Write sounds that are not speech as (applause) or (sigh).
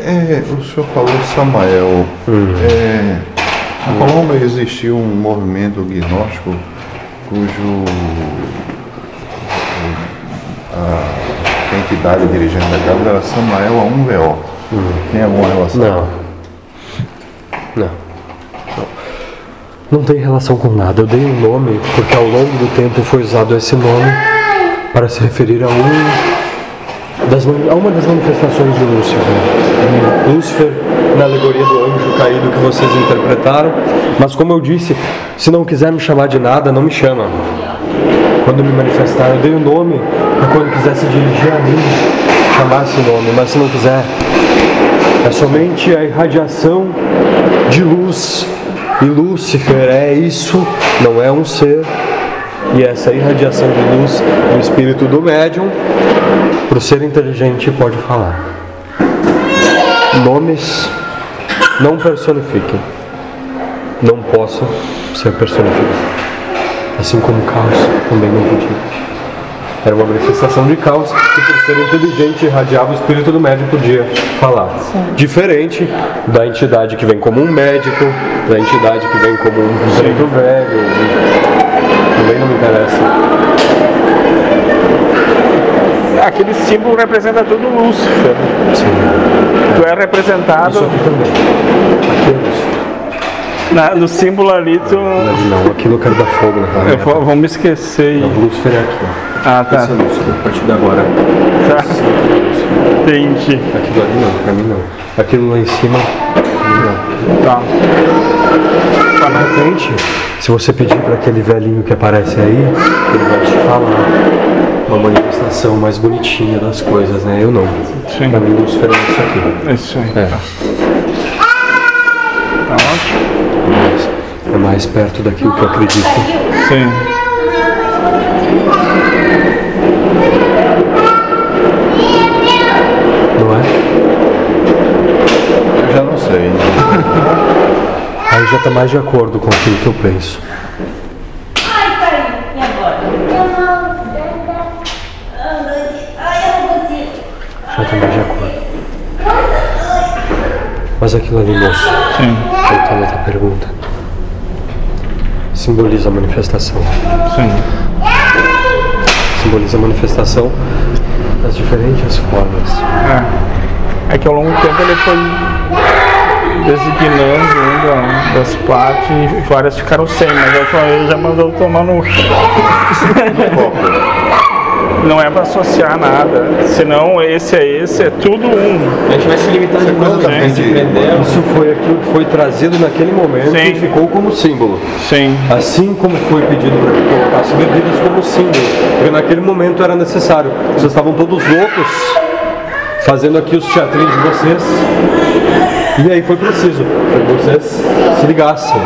É, o senhor falou Samael. Hum. É, na Colômbia existiu um movimento gnóstico cujo a, a entidade dirigente da casa era Samael A1VO. Tem alguma relação? Não. Não. Não tem relação com nada. Eu dei um nome porque ao longo do tempo foi usado esse nome para se referir a um das, a uma das manifestações de Lúcifer. Lúcifer na alegoria do anjo caído que vocês interpretaram. Mas como eu disse, se não quiser me chamar de nada, não me chama. Quando me manifestar, eu dei o nome para quando quiser se dirigir a mim, chamar esse nome. Mas se não quiser, é somente a irradiação de luz. E Lúcifer é isso, não é um ser. E essa irradiação de luz do espírito do médium, para o ser inteligente, pode falar. Nomes não personifiquem. Não posso ser personificado. Assim como caos também não podia. Era uma manifestação de caos que, por ser inteligente, irradiava o espírito do médico podia falar. Diferente da entidade que vem como um médico, da entidade que vem como um preto velho. Também não me interessa. Aquele símbolo representa tudo Lúcifer. Sim. Tu é representado Isso aqui também. Aqui é isso. na- no símbolo ali, tu. Não, aquilo eu quero dar fogo naquela Eu vou, vou me esquecer. aí. O Lúcifer é aqui, ó. Ah, tá. Esse é Lúcifer, a partir de agora. tá. Entendi. Aquilo ali não, pra mim não. Aquilo lá em cima, não. Tá. De repente, se você pedir para aquele velhinho que aparece aí, ele vai te falar uma manifestação mais bonitinha das coisas, né? Eu não. Sim. Pra mim, Lúcifer é isso aqui. Isso aí. É, Tá ótimo. mas é mais perto daquilo que eu acredito. Sim. Já tá mais de acordo com aquilo que eu penso. Ai, caiu. E agora? Já tá mais de acordo. Mas aquilo ali, moço, Sim. voltando tua pergunta, simboliza a manifestação. Sim. Simboliza a manifestação das diferentes formas. É. É que ao longo do tempo ele foi designando uma das partes e várias ficaram sem, mas eu só- ele já mandou tomar no. (laughs) Não é pra associar nada. Senão esse é esse, é tudo um. A gente vai se limitar de coisa novo, também né? Isso foi aquilo que foi trazido naquele momento Sim. e ficou como símbolo. Sim. Assim como foi pedido para que colocasse bebidas como símbolo. Porque naquele momento era necessário. Vocês estavam todos loucos fazendo aqui os teatrinhos de vocês. E aí foi preciso que vocês se ligassem.